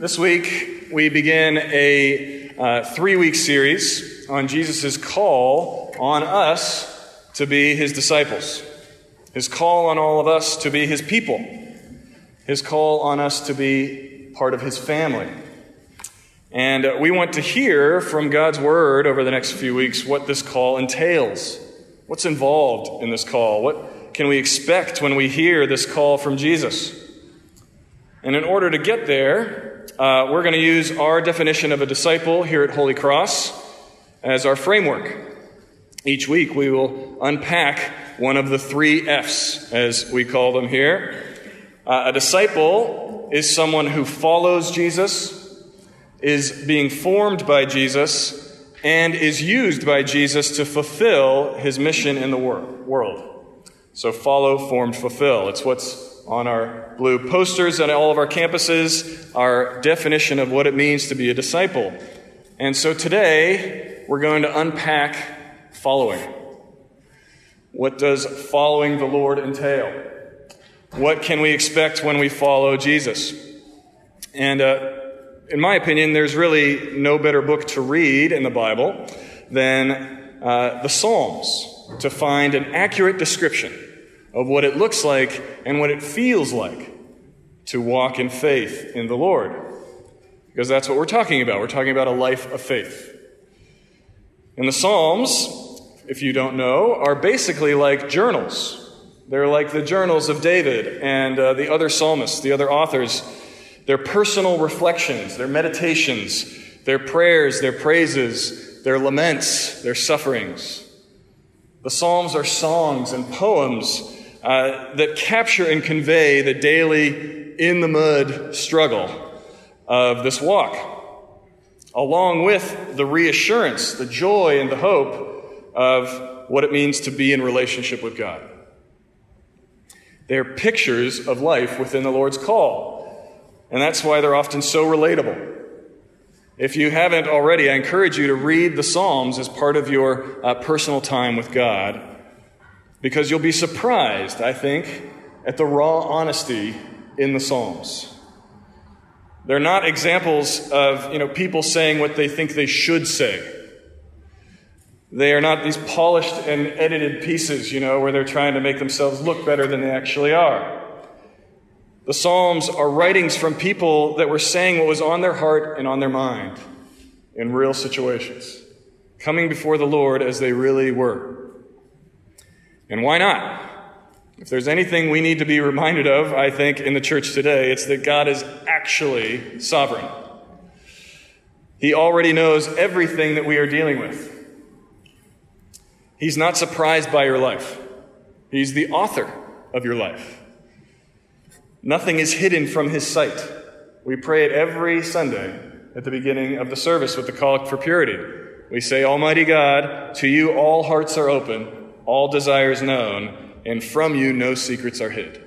This week, we begin a uh, three week series on Jesus' call on us to be his disciples, his call on all of us to be his people, his call on us to be part of his family. And we want to hear from God's word over the next few weeks what this call entails. What's involved in this call? What can we expect when we hear this call from Jesus? And in order to get there, uh, we're going to use our definition of a disciple here at Holy Cross as our framework. Each week we will unpack one of the three F's, as we call them here. Uh, a disciple is someone who follows Jesus, is being formed by Jesus, and is used by Jesus to fulfill his mission in the wor- world. So follow, formed, fulfill. It's what's on our blue posters at all of our campuses our definition of what it means to be a disciple. And so today, we're going to unpack following. What does following the Lord entail? What can we expect when we follow Jesus? And uh, in my opinion, there's really no better book to read in the Bible than uh, the Psalms to find an accurate description of what it looks like and what it feels like to walk in faith in the Lord. Because that's what we're talking about. We're talking about a life of faith. And the Psalms, if you don't know, are basically like journals. They're like the journals of David and uh, the other psalmists, the other authors. Their personal reflections, their meditations, their prayers, their praises, their laments, their sufferings. The Psalms are songs and poems uh, that capture and convey the daily in the mud struggle of this walk, along with the reassurance, the joy, and the hope of what it means to be in relationship with God. They're pictures of life within the Lord's call, and that's why they're often so relatable. If you haven't already, I encourage you to read the Psalms as part of your uh, personal time with God because you'll be surprised, I think, at the raw honesty in the Psalms. They're not examples of you know, people saying what they think they should say. They are not these polished and edited pieces, you know, where they're trying to make themselves look better than they actually are. The Psalms are writings from people that were saying what was on their heart and on their mind in real situations, coming before the Lord as they really were. And why not? If there's anything we need to be reminded of, I think, in the church today, it's that God is actually sovereign. He already knows everything that we are dealing with. He's not surprised by your life, He's the author of your life. Nothing is hidden from His sight. We pray it every Sunday at the beginning of the service with the Collect for Purity. We say, Almighty God, to you all hearts are open all desires known, and from you no secrets are hid.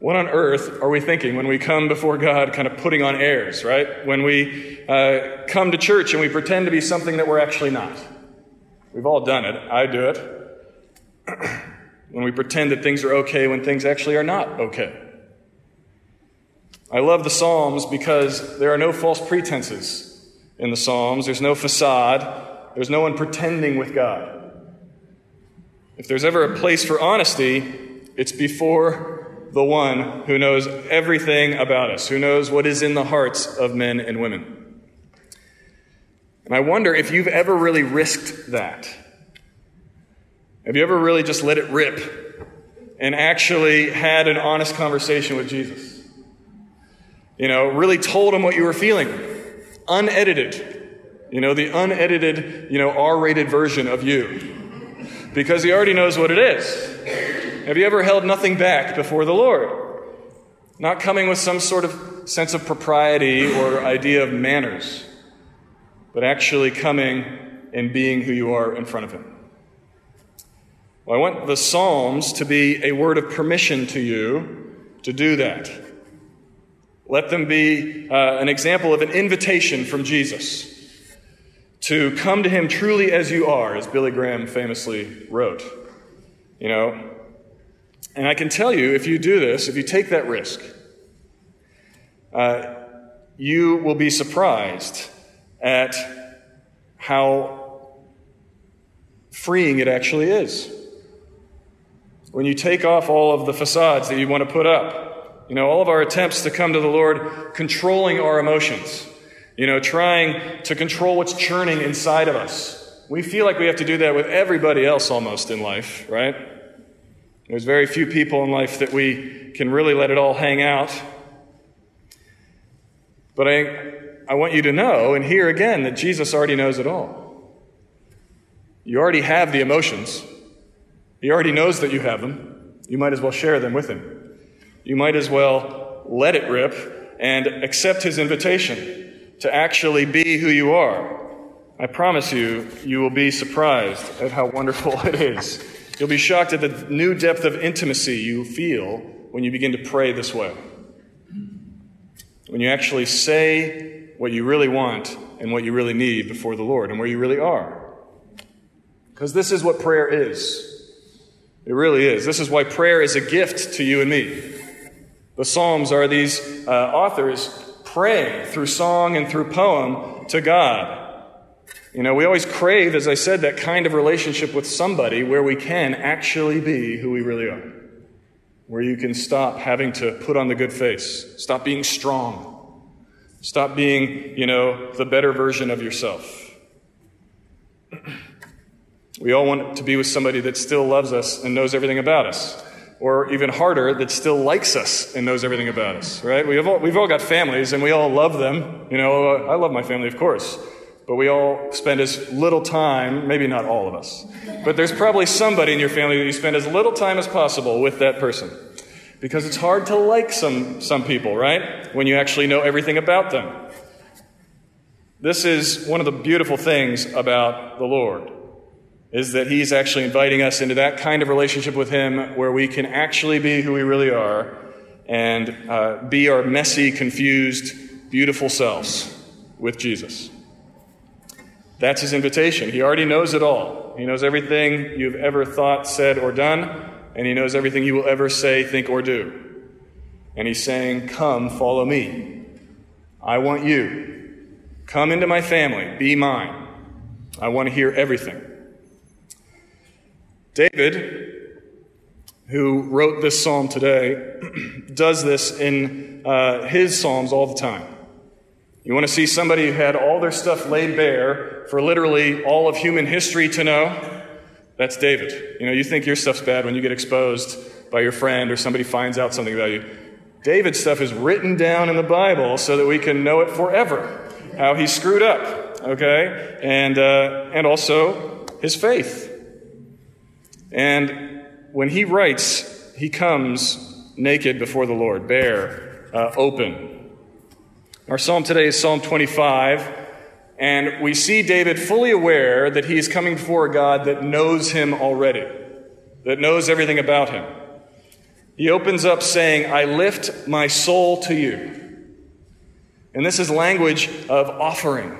What on earth are we thinking when we come before God, kind of putting on airs, right? When we uh, come to church and we pretend to be something that we're actually not. We've all done it. I do it. when we pretend that things are okay when things actually are not okay. I love the Psalms because there are no false pretenses in the Psalms. There's no facade. There's no one pretending with God. If there's ever a place for honesty, it's before the one who knows everything about us, who knows what is in the hearts of men and women. And I wonder if you've ever really risked that. Have you ever really just let it rip and actually had an honest conversation with Jesus? You know, really told him what you were feeling, unedited. You know, the unedited, you know, R rated version of you because he already knows what it is. Have you ever held nothing back before the Lord? Not coming with some sort of sense of propriety or idea of manners, but actually coming and being who you are in front of Him. Well, I want the Psalms to be a word of permission to you to do that. Let them be uh, an example of an invitation from Jesus to come to him truly as you are, as Billy Graham famously wrote. You know? And I can tell you, if you do this, if you take that risk, uh, you will be surprised at how freeing it actually is. When you take off all of the facades that you want to put up, you know, all of our attempts to come to the Lord controlling our emotions, you know, trying to control what's churning inside of us. We feel like we have to do that with everybody else almost in life, right? There's very few people in life that we can really let it all hang out. But I, I want you to know and hear again that Jesus already knows it all. You already have the emotions. He already knows that you have them. You might as well share them with him. You might as well let it rip and accept his invitation to actually be who you are. I promise you, you will be surprised at how wonderful it is. You'll be shocked at the new depth of intimacy you feel when you begin to pray this way. When you actually say what you really want and what you really need before the Lord and where you really are. Because this is what prayer is. It really is. This is why prayer is a gift to you and me. The Psalms are these uh, authors praying through song and through poem to God you know, we always crave, as I said, that kind of relationship with somebody where we can actually be who we really are. Where you can stop having to put on the good face, stop being strong, stop being, you know, the better version of yourself. We all want to be with somebody that still loves us and knows everything about us. Or even harder, that still likes us and knows everything about us, right? We have all, we've all got families and we all love them. You know, uh, I love my family, of course but we all spend as little time, maybe not all of us, but there's probably somebody in your family that you spend as little time as possible with that person. Because it's hard to like some, some people, right? When you actually know everything about them. This is one of the beautiful things about the Lord, is that He's actually inviting us into that kind of relationship with Him where we can actually be who we really are and uh, be our messy, confused, beautiful selves with Jesus. That's his invitation. He already knows it all. He knows everything you've ever thought, said, or done, and he knows everything you will ever say, think, or do. And he's saying, Come, follow me. I want you. Come into my family. Be mine. I want to hear everything. David, who wrote this psalm today, does this in uh, his psalms all the time. You want to see somebody who had all their stuff laid bare for literally all of human history to know? That's David. You know, you think your stuff's bad when you get exposed by your friend or somebody finds out something about you. David's stuff is written down in the Bible so that we can know it forever. How he screwed up, okay? And, uh, and also his faith. And when he writes, he comes naked before the Lord, bare, uh, open, our psalm today is Psalm 25, and we see David fully aware that he is coming before a God that knows him already, that knows everything about him. He opens up saying, I lift my soul to you. And this is language of offering.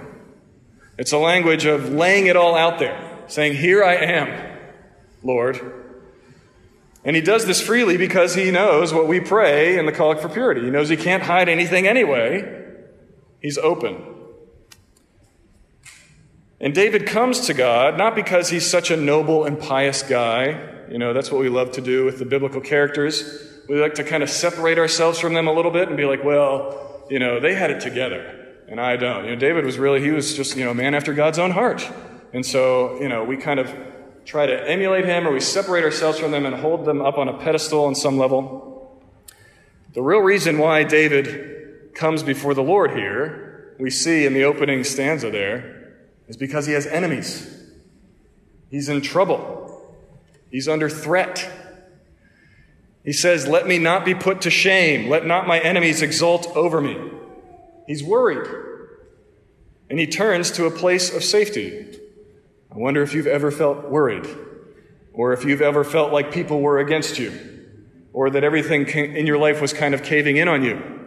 It's a language of laying it all out there, saying, Here I am, Lord. And he does this freely because he knows what we pray in the Collect for Purity. He knows he can't hide anything anyway. He's open. And David comes to God not because he's such a noble and pious guy. You know, that's what we love to do with the biblical characters. We like to kind of separate ourselves from them a little bit and be like, well, you know, they had it together and I don't. You know, David was really, he was just, you know, a man after God's own heart. And so, you know, we kind of try to emulate him or we separate ourselves from them and hold them up on a pedestal on some level. The real reason why David comes before the Lord here, we see in the opening stanza there, is because he has enemies. He's in trouble. He's under threat. He says, Let me not be put to shame. Let not my enemies exult over me. He's worried. And he turns to a place of safety. I wonder if you've ever felt worried, or if you've ever felt like people were against you, or that everything in your life was kind of caving in on you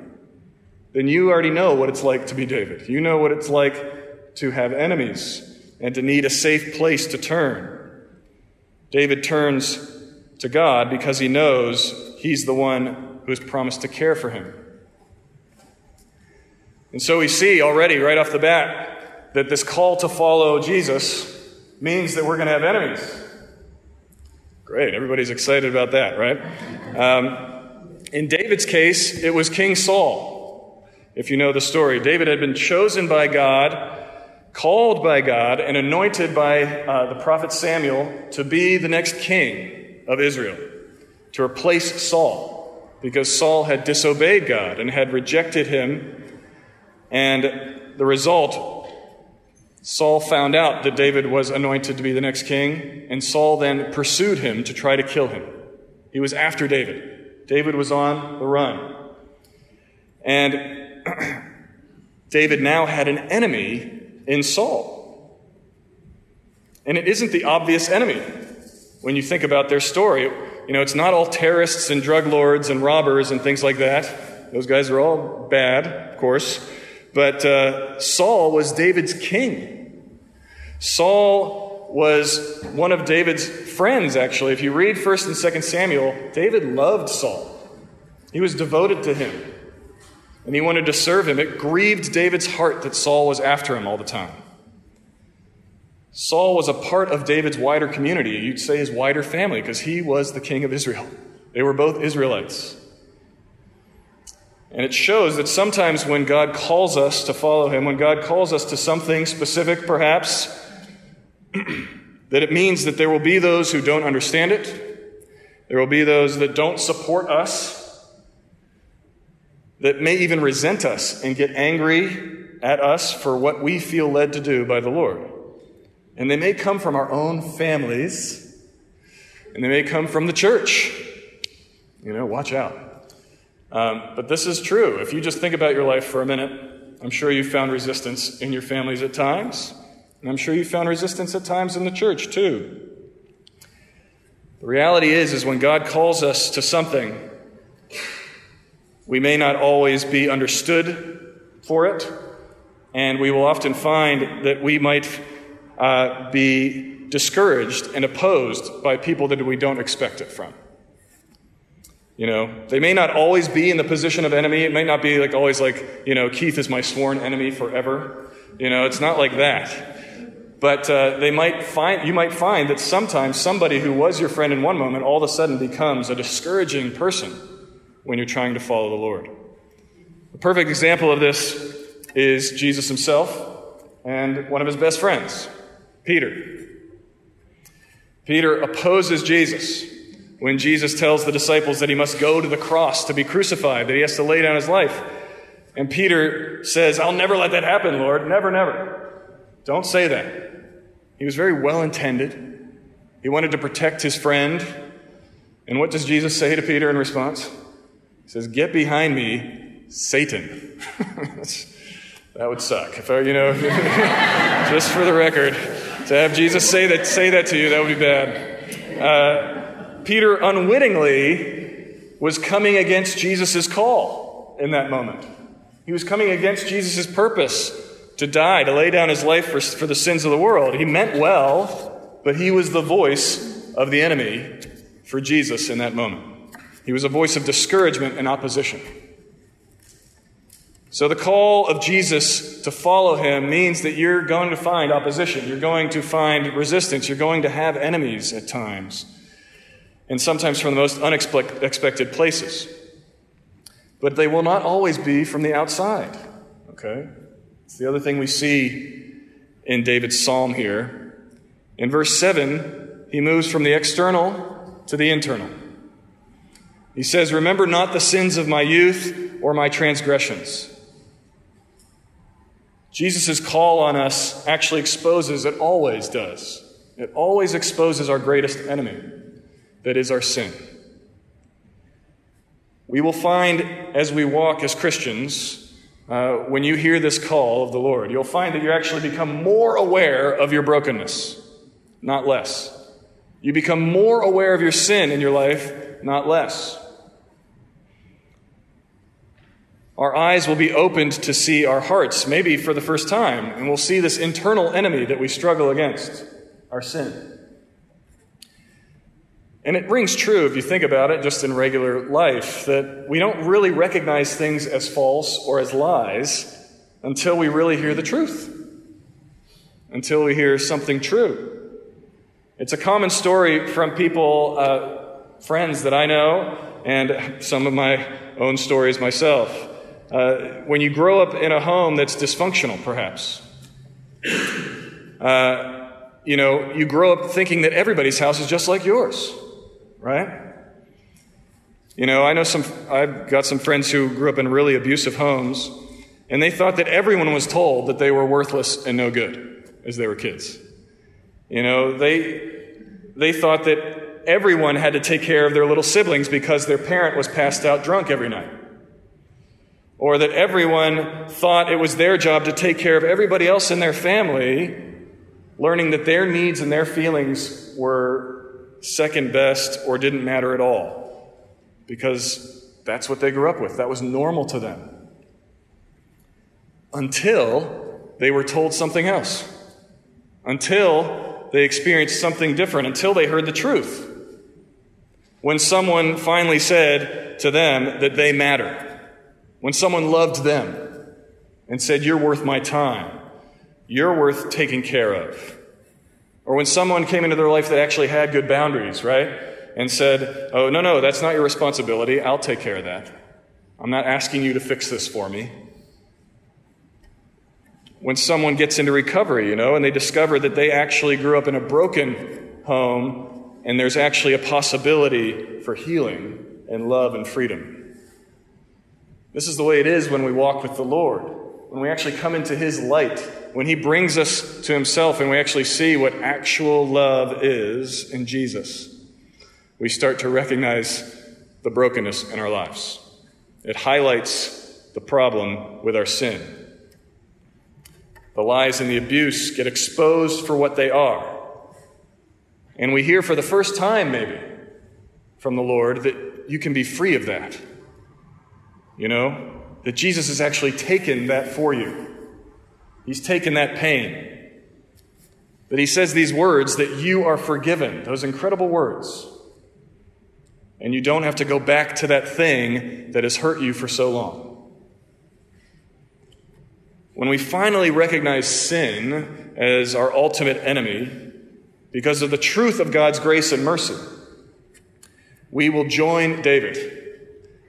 then you already know what it's like to be David. You know what it's like to have enemies and to need a safe place to turn. David turns to God because he knows he's the one who has promised to care for him. And so we see already, right off the bat, that this call to follow Jesus means that we're going to have enemies. Great, everybody's excited about that, right? Um, in David's case, it was King Saul. If you know the story, David had been chosen by God called by God and anointed by uh, the prophet Samuel to be the next king of Israel, to replace Saul, because Saul had disobeyed God and had rejected him. And the result, Saul found out that David was anointed to be the next king, and Saul then pursued him to try to kill him. He was after David. David was on the run. And David now had an enemy in Saul. And it isn't the obvious enemy when you think about their story. You know, it's not all terrorists and drug lords and robbers and things like that. Those guys are all bad, of course. But uh, Saul was David's king. Saul was one of David's friends, actually. If you read 1st and 2nd Samuel, David loved Saul. He was devoted to him and he wanted to serve him. It grieved David's heart that Saul was after him all the time. Saul was a part of David's wider community, you'd say his wider family, because he was the king of Israel. They were both Israelites. And it shows that sometimes when God calls us to follow him, when God calls us to something specific, perhaps, that it means that there will be those who don't understand it, there will be those that don't support us that may even resent us and get angry at us for what we feel led to do by the Lord. And they may come from our own families, and they may come from the church. You know, watch out. Um, but this is true. If you just think about your life for a minute, I'm sure you found resistance in your families at times, and I'm sure you found resistance at times in the church too. The reality is, is when God calls us to something, we may not always be understood for it, and we will often find that we might uh, be discouraged and opposed by people that we don't expect it from. You know, they may not always be in the position of enemy. It may not be like always like, you know, Keith is my sworn enemy forever. You know, it's not like that. But uh, they might find, you might find that sometimes somebody who was your friend in one moment all of a sudden becomes a discouraging person when you're trying to follow the Lord. A perfect example of this is Jesus himself and one of his best friends, Peter. Peter opposes Jesus when Jesus tells the disciples that he must go to the cross to be crucified, that he has to lay down his life. And Peter says, I'll never let that happen, Lord. Never, never. Don't say that. He was very well intended. He wanted to protect his friend. And what does Jesus say to Peter in response? He says, Get behind me, Satan. that would suck. If I, you know, just for the record, to have Jesus say that, say that to you, that would be bad. Uh, Peter unwittingly was coming against Jesus' call in that moment. He was coming against Jesus' purpose to die, to lay down his life for, for the sins of the world. He meant well, but he was the voice of the enemy for Jesus in that moment. He was a voice of discouragement and opposition. So, the call of Jesus to follow him means that you're going to find opposition. You're going to find resistance. You're going to have enemies at times, and sometimes from the most unexpected places. But they will not always be from the outside. Okay? It's the other thing we see in David's psalm here. In verse 7, he moves from the external to the internal. He says, Remember not the sins of my youth or my transgressions. Jesus' call on us actually exposes, it always does. It always exposes our greatest enemy, that is our sin. We will find as we walk as Christians, uh, when you hear this call of the Lord, you'll find that you actually become more aware of your brokenness, not less. You become more aware of your sin in your life, not less. Our eyes will be opened to see our hearts, maybe for the first time, and we'll see this internal enemy that we struggle against our sin. And it rings true if you think about it just in regular life that we don't really recognize things as false or as lies until we really hear the truth, until we hear something true. It's a common story from people, uh, friends that I know, and some of my own stories myself. Uh, when you grow up in a home that's dysfunctional, perhaps, uh, you know, you grow up thinking that everybody's house is just like yours, right? You know, I know some, I've got some friends who grew up in really abusive homes, and they thought that everyone was told that they were worthless and no good as they were kids. You know, they, they thought that everyone had to take care of their little siblings because their parent was passed out drunk every night. Or that everyone thought it was their job to take care of everybody else in their family learning that their needs and their feelings were second best or didn't matter at all because that's what they grew up with. That was normal to them. Until they were told something else. Until they experienced something different. Until they heard the truth. When someone finally said to them that they matter. When someone loved them and said, You're worth my time you're worth taking care of. Or when someone came into their life that actually had good boundaries, right? And said, Oh, no, no, that's not your responsibility. I'll take care of that. I'm not asking you to fix this for me. When someone gets into recovery, you know, and they discover that they actually grew up in a broken home and there's actually a possibility for healing and love and freedom. This is the way it is when we walk with the Lord, when we actually come into His light when He brings us to Himself and we actually see what actual love is in Jesus, we start to recognize the brokenness in our lives. It highlights the problem with our sin. The lies and the abuse get exposed for what they are. And we hear for the first time, maybe, from the Lord that you can be free of that. You know, that Jesus has actually taken that for you. He's taken that pain. That he says these words that you are forgiven, those incredible words. And you don't have to go back to that thing that has hurt you for so long. When we finally recognize sin as our ultimate enemy, because of the truth of God's grace and mercy, we will join David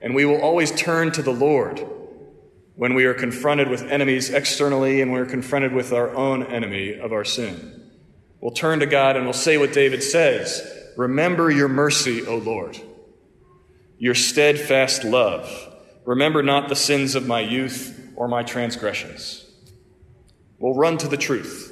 and we will always turn to the Lord when we are confronted with enemies externally and we're confronted with our own enemy of our sin. We'll turn to God and we'll say what David says Remember your mercy, O Lord, your steadfast love. Remember not the sins of my youth or my transgressions. We'll run to the truth.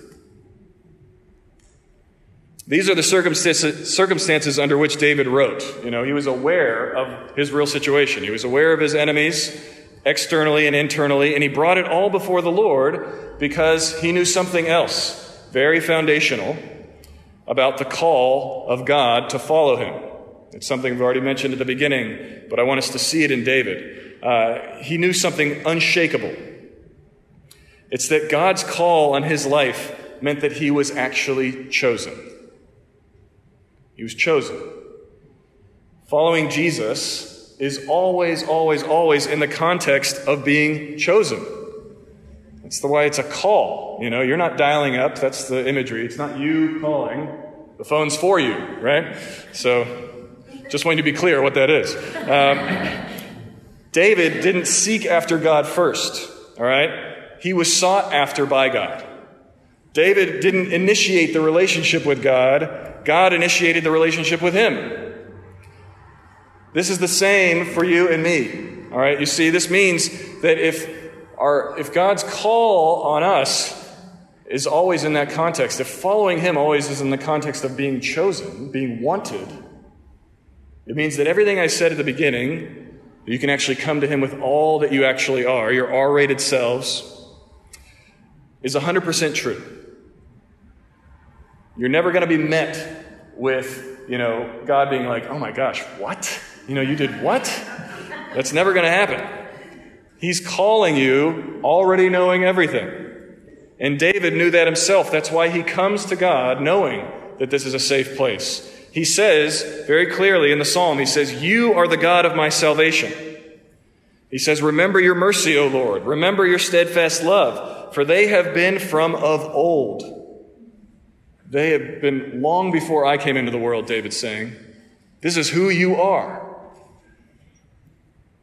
These are the circumstances under which David wrote. You know, he was aware of his real situation. He was aware of his enemies externally and internally, and he brought it all before the Lord because he knew something else very foundational about the call of God to follow him. It's something we've already mentioned at the beginning, but I want us to see it in David. Uh, he knew something unshakable. It's that God's call on his life meant that he was actually chosen. He was chosen. Following Jesus is always, always, always in the context of being chosen. That's the why it's a call. You know, you're not dialing up, that's the imagery. It's not you calling. The phone's for you, right? So, just wanting to be clear what that is. Um, David didn't seek after God first, all right? He was sought after by God. David didn't initiate the relationship with God, God initiated the relationship with him. This is the same for you and me. All right, you see, this means that if, our, if God's call on us is always in that context, if following Him always is in the context of being chosen, being wanted, it means that everything I said at the beginning, you can actually come to Him with all that you actually are, your R rated selves, is 100% true. You're never going to be met with, you know, God being like, oh my gosh, what? You know, you did what? That's never going to happen. He's calling you already knowing everything. And David knew that himself. That's why he comes to God knowing that this is a safe place. He says very clearly in the psalm, he says, You are the God of my salvation. He says, Remember your mercy, O Lord. Remember your steadfast love, for they have been from of old. They have been long before I came into the world, David's saying. This is who you are.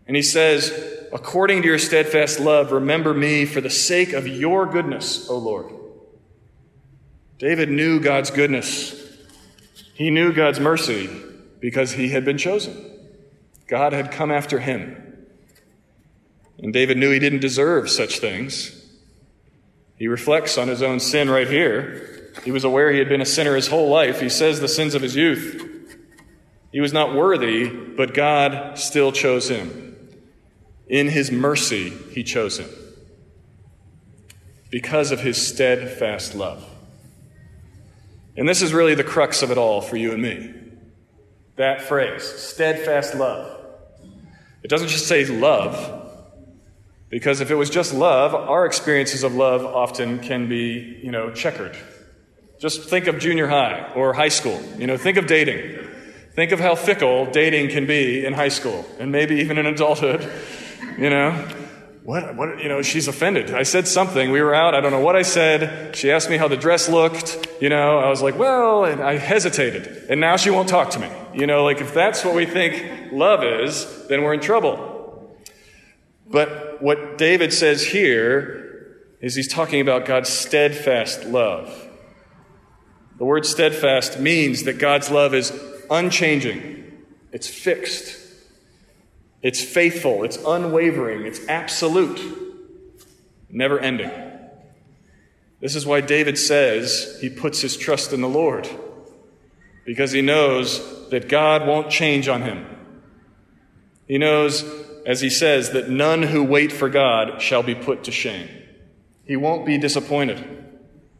And he says, According to your steadfast love, remember me for the sake of your goodness, O Lord. David knew God's goodness. He knew God's mercy because he had been chosen. God had come after him. And David knew he didn't deserve such things. He reflects on his own sin right here. He was aware he had been a sinner his whole life. He says the sins of his youth. He was not worthy, but God still chose him. In his mercy, he chose him because of his steadfast love. And this is really the crux of it all for you and me. That phrase, steadfast love. It doesn't just say love, because if it was just love, our experiences of love often can be, you know, checkered. Just think of junior high or high school. You know, think of dating. Think of how fickle dating can be in high school and maybe even in adulthood. You know, what, what, you know, she's offended. I said something. We were out. I don't know what I said. She asked me how the dress looked. You know, I was like, well, and I hesitated. And now she won't talk to me. You know, like if that's what we think love is, then we're in trouble. But what David says here is he's talking about God's steadfast love. The word steadfast means that God's love is unchanging, it's fixed, it's faithful, it's unwavering, it's absolute, never ending. This is why David says he puts his trust in the Lord, because he knows that God won't change on him. He knows as he says, that none who wait for God shall be put to shame. He won't be disappointed.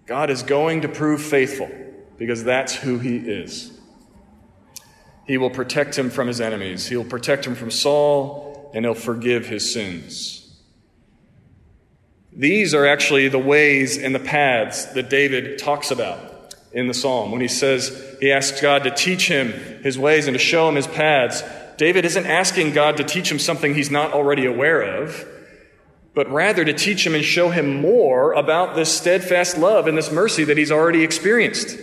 God is going to prove faithful because that's who he is. He will protect him from his enemies, he'll protect him from Saul, and he'll forgive his sins. These are actually the ways and the paths that David talks about in the psalm when he says he asks God to teach him his ways and to show him his paths David isn't asking God to teach him something he's not already aware of, but rather to teach him and show him more about this steadfast love and this mercy that he's already experienced.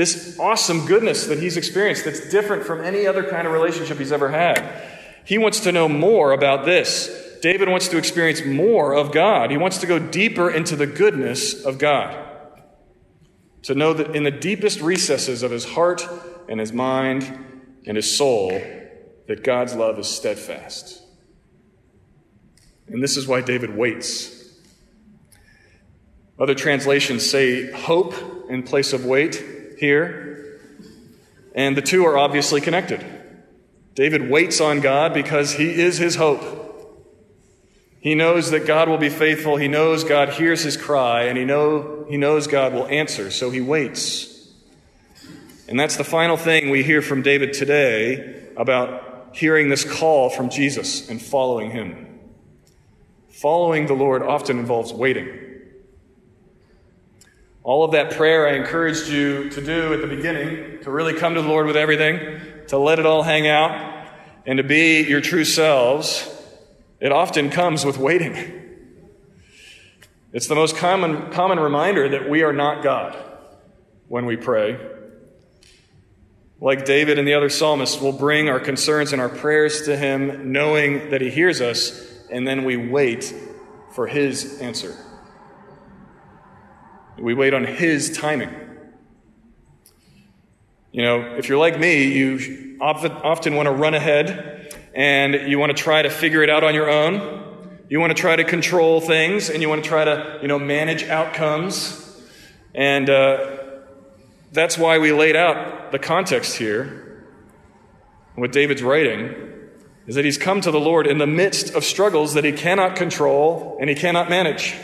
This awesome goodness that he's experienced that's different from any other kind of relationship he's ever had. He wants to know more about this. David wants to experience more of God. He wants to go deeper into the goodness of God. To know that in the deepest recesses of his heart and his mind and his soul, that God's love is steadfast. And this is why David waits. Other translations say hope in place of wait here, and the two are obviously connected. David waits on God because he is his hope. He knows that God will be faithful. He knows God hears his cry, and he, know, he knows God will answer, so he waits. And that's the final thing we hear from David today about hearing this call from Jesus and following him. Following the Lord often involves waiting. All of that prayer I encouraged you to do at the beginning, to really come to the Lord with everything, to let it all hang out, and to be your true selves, it often comes with waiting. It's the most common, common reminder that we are not God when we pray like David and the other psalmists, we'll bring our concerns and our prayers to Him, knowing that He hears us, and then we wait for His answer. We wait on His timing. You know, if you're like me, you often want to run ahead and you want to try to figure it out on your own. You want to try to control things and you want to try to, you know, manage outcomes. And uh, that's why we laid out the context here. What David's writing is that he's come to the Lord in the midst of struggles that he cannot control and he cannot manage.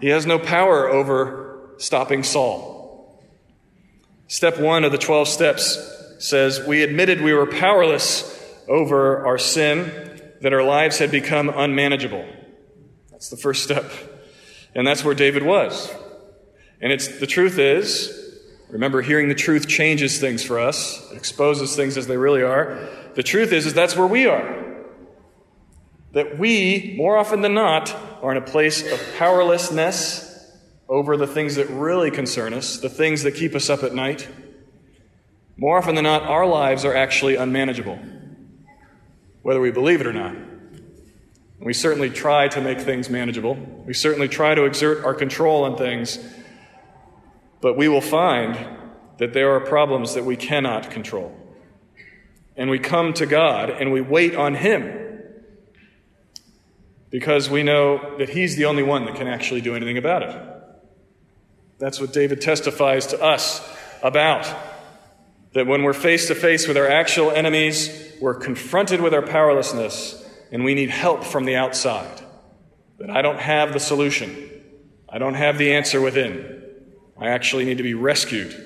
He has no power over stopping Saul. Step one of the 12 steps says, We admitted we were powerless over our sin, that our lives had become unmanageable. That's the first step. And that's where David was. And it's the truth is, Remember, hearing the truth changes things for us, it exposes things as they really are. The truth is, is that's where we are. That we, more often than not, are in a place of powerlessness over the things that really concern us, the things that keep us up at night. More often than not, our lives are actually unmanageable, whether we believe it or not. We certainly try to make things manageable. We certainly try to exert our control on things, but we will find that there are problems that we cannot control. And we come to God and we wait on Him because we know that He's the only one that can actually do anything about it. That's what David testifies to us about. That when we're face to face with our actual enemies, we're confronted with our powerlessness and we need help from the outside. That I don't have the solution, I don't have the answer within. I actually need to be rescued.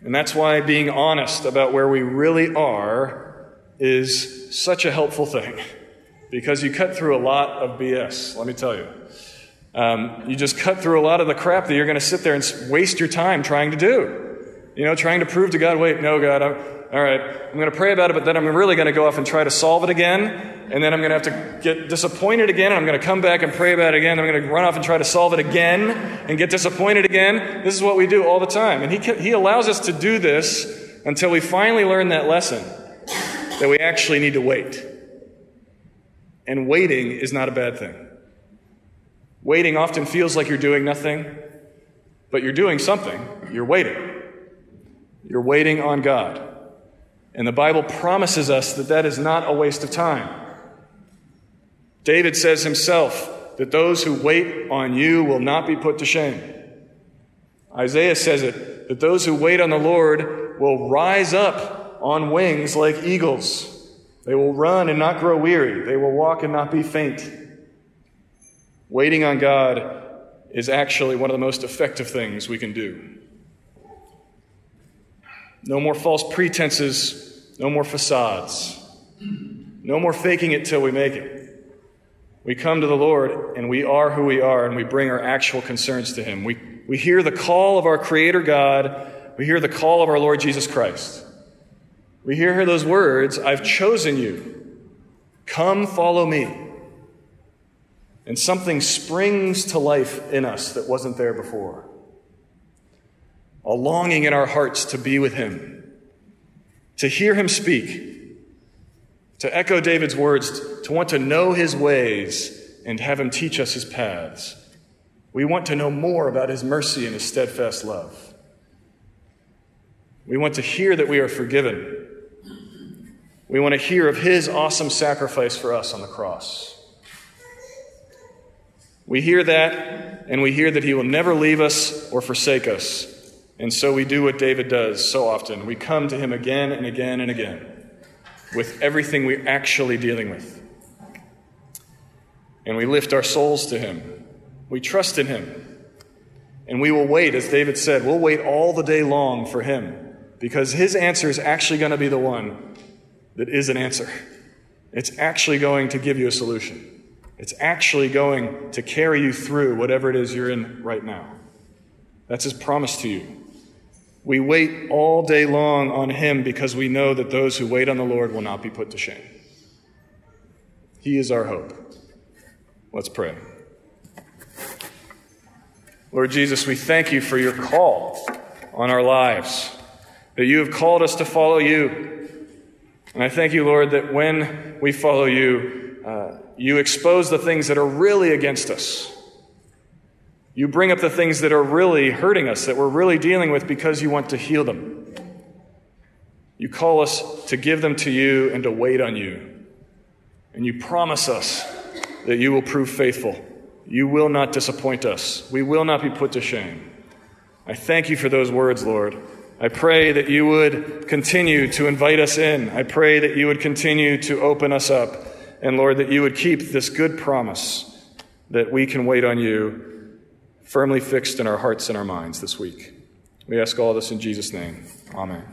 And that's why being honest about where we really are is such a helpful thing because you cut through a lot of BS, let me tell you. Um, you just cut through a lot of the crap that you're going to sit there and waste your time trying to do. You know, trying to prove to God, wait, no, God, I'm, all right, I'm going to pray about it, but then I'm really going to go off and try to solve it again. And then I'm going to have to get disappointed again. And I'm going to come back and pray about it again. I'm going to run off and try to solve it again and get disappointed again. This is what we do all the time. And He, he allows us to do this until we finally learn that lesson that we actually need to wait. And waiting is not a bad thing. Waiting often feels like you're doing nothing, but you're doing something. You're waiting. You're waiting on God. And the Bible promises us that that is not a waste of time. David says himself that those who wait on you will not be put to shame. Isaiah says it that those who wait on the Lord will rise up on wings like eagles. They will run and not grow weary. They will walk and not be faint. Waiting on God is actually one of the most effective things we can do. No more false pretenses, no more facades, no more faking it till we make it. We come to the Lord and we are who we are and we bring our actual concerns to Him. We, we hear the call of our Creator God, we hear the call of our Lord Jesus Christ. We hear her those words I've chosen you. Come follow me. And something springs to life in us that wasn't there before. A longing in our hearts to be with Him, to hear Him speak, to echo David's words, to want to know His ways and have Him teach us His paths. We want to know more about His mercy and His steadfast love. We want to hear that we are forgiven. We want to hear of His awesome sacrifice for us on the cross. We hear that, and we hear that He will never leave us or forsake us. And so we do what David does so often. We come to Him again and again and again with everything we're actually dealing with. And we lift our souls to Him. We trust in Him. And we will wait, as David said, we'll wait all the day long for Him because His answer is actually going to be the one that is an answer. It's actually going to give you a solution. It's actually going to carry you through whatever it is you're in right now. That's His promise to you. We wait all day long on Him because we know that those who wait on the Lord will not be put to shame. He is our hope. Let's pray. Lord Jesus, we thank you for your call on our lives, that you have called us to follow you. And I thank you, Lord, that when we follow you, uh, you expose the things that are really against us. You bring up the things that are really hurting us, that we're really dealing with because you want to heal them. You call us to give them to you and to wait on you. And you promise us that you will prove faithful. You will not disappoint us. We will not be put to shame. I thank you for those words, Lord. I pray that you would continue to invite us in. I pray that you would continue to open us up. And Lord, that you would keep this good promise that we can wait on you firmly fixed in our hearts and our minds this week. We ask all this in Jesus' name. Amen.